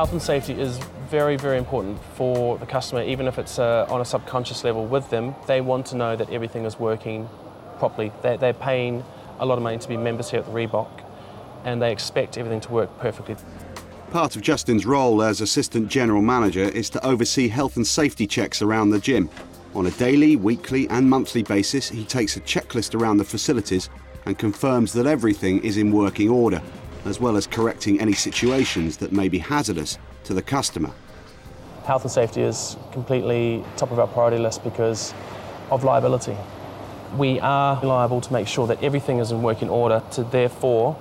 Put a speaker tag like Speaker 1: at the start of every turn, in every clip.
Speaker 1: Health and safety is very, very important for the customer, even if it's uh, on a subconscious level with them. They want to know that everything is working properly. They're, they're paying a lot of money to be members here at the Reebok, and they expect everything to work perfectly.
Speaker 2: Part of Justin's role as Assistant General Manager is to oversee health and safety checks around the gym. On a daily, weekly, and monthly basis, he takes a checklist around the facilities and confirms that everything is in working order, as well as correcting any situations that may be hazardous to the customer.
Speaker 1: Health and safety is completely top of our priority list because of liability. We are liable to make sure that everything is in working order to therefore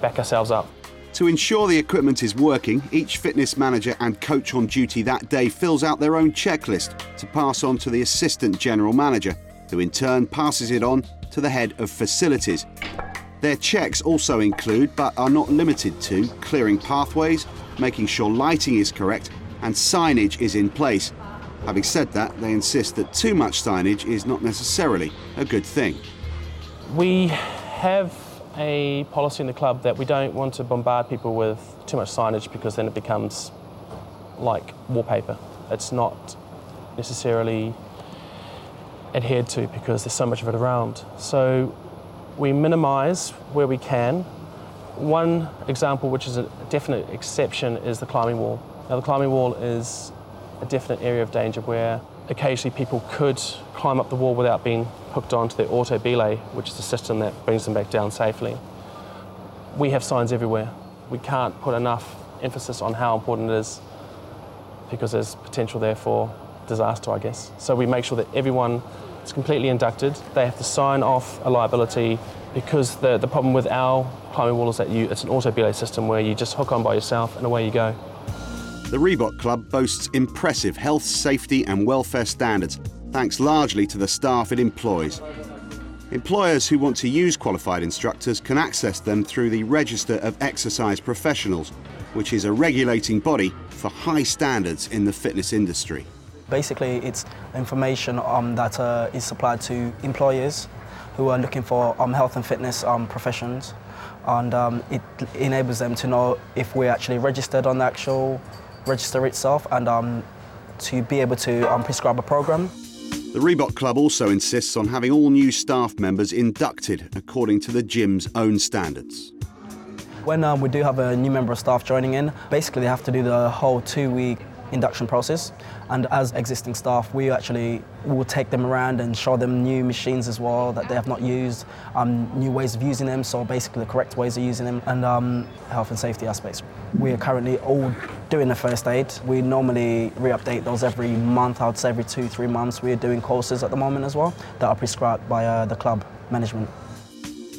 Speaker 1: back ourselves up.
Speaker 2: To ensure the equipment is working, each fitness manager and coach on duty that day fills out their own checklist to pass on to the assistant general manager, who in turn passes it on to the head of facilities. Their checks also include, but are not limited to, clearing pathways, making sure lighting is correct, and signage is in place. Having said that, they insist that too much signage is not necessarily a good thing.
Speaker 1: We have a policy in the club that we don't want to bombard people with too much signage because then it becomes like wallpaper. It's not necessarily adhered to because there's so much of it around. So we minimise where we can. One example, which is a definite exception, is the climbing wall. Now, the climbing wall is a definite area of danger where occasionally people could climb up the wall without being hooked onto their auto belay, which is a system that brings them back down safely. We have signs everywhere. We can't put enough emphasis on how important it is because there's potential there for disaster, I guess. So we make sure that everyone is completely inducted. They have to sign off a liability because the, the problem with our climbing wall is that you, it's an auto belay system where you just hook on by yourself and away you go.
Speaker 2: The Reebok Club boasts impressive health, safety, and welfare standards thanks largely to the staff it employs. Employers who want to use qualified instructors can access them through the Register of Exercise Professionals, which is a regulating body for high standards in the fitness industry.
Speaker 3: Basically, it's information um, that uh, is supplied to employers who are looking for um, health and fitness um, professions, and um, it enables them to know if we're actually registered on the actual register itself and um, to be able to um, prescribe a program.
Speaker 2: The Reebok Club also insists on having all new staff members inducted according to the gym's own standards.
Speaker 3: When um, we do have a new member of staff joining in, basically they have to do the whole two week induction process. And as existing staff, we actually will take them around and show them new machines as well that they have not used, um, new ways of using them, so basically the correct ways of using them, and um, health and safety aspects. We are currently all doing the first aid. We normally re-update those every month, I would say every two, three months. We're doing courses at the moment as well that are prescribed by uh, the club management.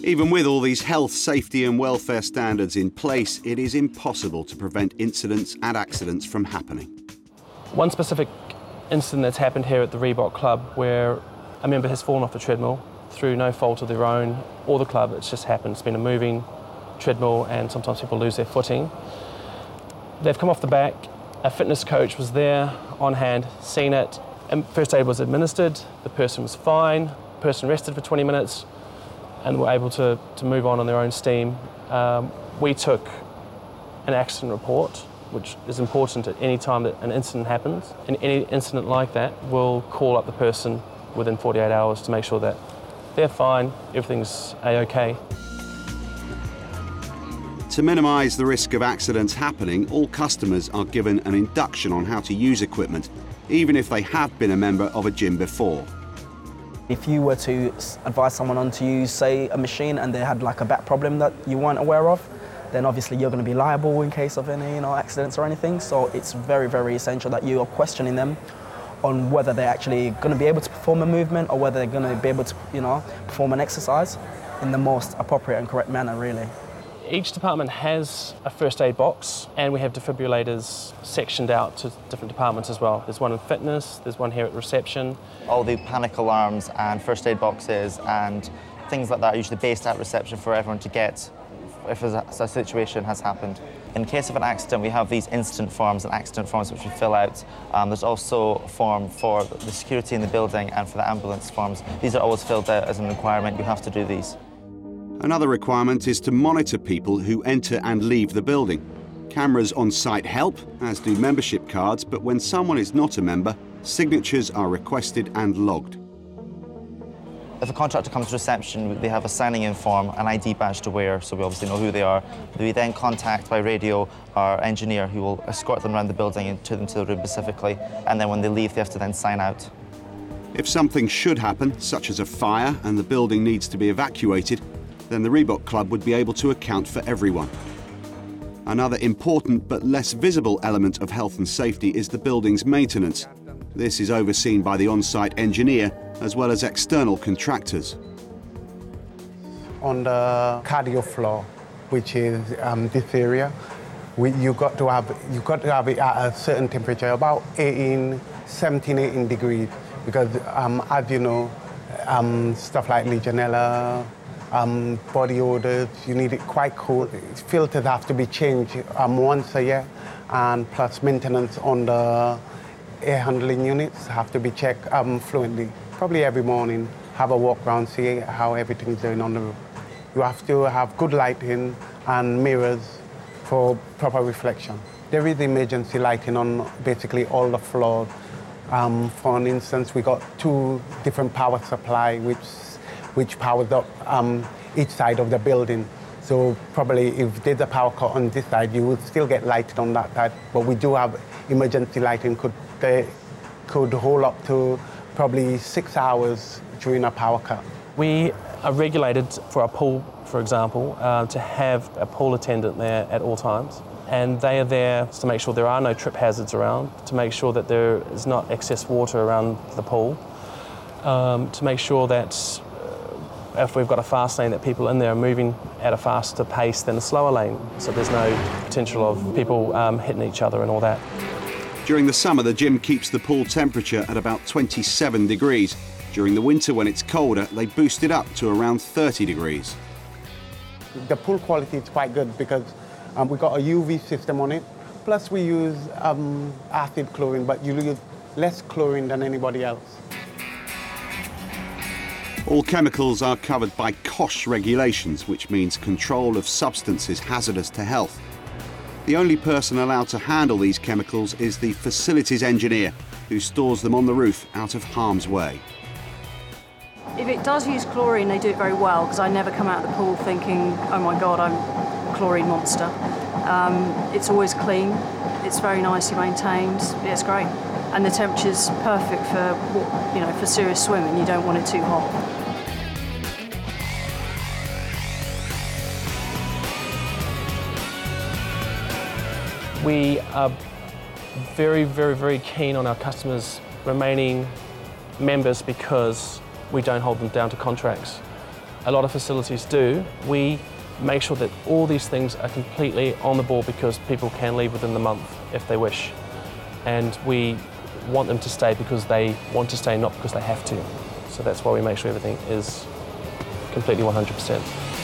Speaker 2: Even with all these health, safety, and welfare standards in place, it is impossible to prevent incidents and accidents from happening.
Speaker 1: One specific incident that's happened here at the Reebok Club where a member has fallen off a treadmill through no fault of their own or the club, it's just happened. It's been a moving treadmill, and sometimes people lose their footing. They've come off the back, a fitness coach was there on hand, seen it, and first aid was administered, the person was fine, the person rested for 20 minutes, and were able to, to move on on their own steam. Um, we took an accident report, which is important at any time that an incident happens. And any incident like that, we'll call up the person within 48 hours to make sure that they're fine, everything's a-okay.
Speaker 2: To minimise the risk of accidents happening, all customers are given an induction on how to use equipment, even if they have been a member of a gym before.
Speaker 3: If you were to advise someone on to use, say, a machine and they had like a back problem that you weren't aware of, then obviously you're going to be liable in case of any you know, accidents or anything. So it's very, very essential that you are questioning them on whether they're actually going to be able to perform a movement or whether they're going to be able to, you know, perform an exercise in the most appropriate and correct manner, really.
Speaker 1: Each department has a first aid box, and we have defibrillators sectioned out to different departments as well. There's one in fitness, there's one here at reception.
Speaker 4: All the panic alarms and first aid boxes and things like that are usually based at reception for everyone to get if a situation has happened. In case of an accident, we have these incident forms and accident forms which we fill out. Um, there's also a form for the security in the building and for the ambulance forms. These are always filled out as an requirement. You have to do these.
Speaker 2: Another requirement is to monitor people who enter and leave the building. Cameras on site help, as do membership cards, but when someone is not a member, signatures are requested and logged.
Speaker 4: If a contractor comes to reception, they have a signing in form, an ID badge to wear, so we obviously know who they are. We then contact by radio our engineer who will escort them around the building and to them to the room specifically. And then when they leave, they have to then sign out.
Speaker 2: If something should happen, such as a fire and the building needs to be evacuated, then the Reebok Club would be able to account for everyone. Another important but less visible element of health and safety is the building's maintenance. This is overseen by the on site engineer as well as external contractors.
Speaker 5: On the cardio floor, which is um, this area, we, you got to have you got to have it at a certain temperature, about 18, 17, 18 degrees, because um, as you know, um, stuff like Legionella, um, body odors, you need it quite cool. Filters have to be changed um, once a year, and plus maintenance on the air handling units have to be checked um, fluently. Probably every morning, have a walk around, see how everything's doing on the roof. You have to have good lighting and mirrors for proper reflection. There is emergency lighting on basically all the floors. Um, for an instance, we got two different power supply which which powers up um, each side of the building. So probably if there's a power cut on this side, you will still get lighted on that side. But we do have emergency lighting could they could hold up to probably six hours during a power cut.
Speaker 1: We are regulated for our pool, for example, uh, to have a pool attendant there at all times. And they are there to make sure there are no trip hazards around, to make sure that there is not excess water around the pool, um, to make sure that uh, if we've got a fast lane that people in there are moving at a faster pace than a slower lane, so there's no potential of people um, hitting each other and all that.
Speaker 2: During the summer, the gym keeps the pool temperature at about 27 degrees. During the winter, when it's colder, they boost it up to around 30 degrees.
Speaker 5: The pool quality is quite good because um, we got a UV system on it. Plus, we use um, acid chlorine, but you use less chlorine than anybody else.
Speaker 2: All chemicals are covered by COSHH regulations, which means control of substances hazardous to health. The only person allowed to handle these chemicals is the facilities engineer, who stores them on the roof out of harm's way.
Speaker 6: If it does use chlorine, they do it very well because I never come out of the pool thinking, oh my god, I'm a chlorine monster. Um, it's always clean, it's very nicely maintained, it's great. And the temperature's perfect for, you know, for serious swimming, you don't want it too hot.
Speaker 1: We are very, very, very keen on our customers remaining members because we don't hold them down to contracts. A lot of facilities do. We make sure that all these things are completely on the ball because people can leave within the month if they wish. And we want them to stay because they want to stay, not because they have to. So that's why we make sure everything is completely 100%.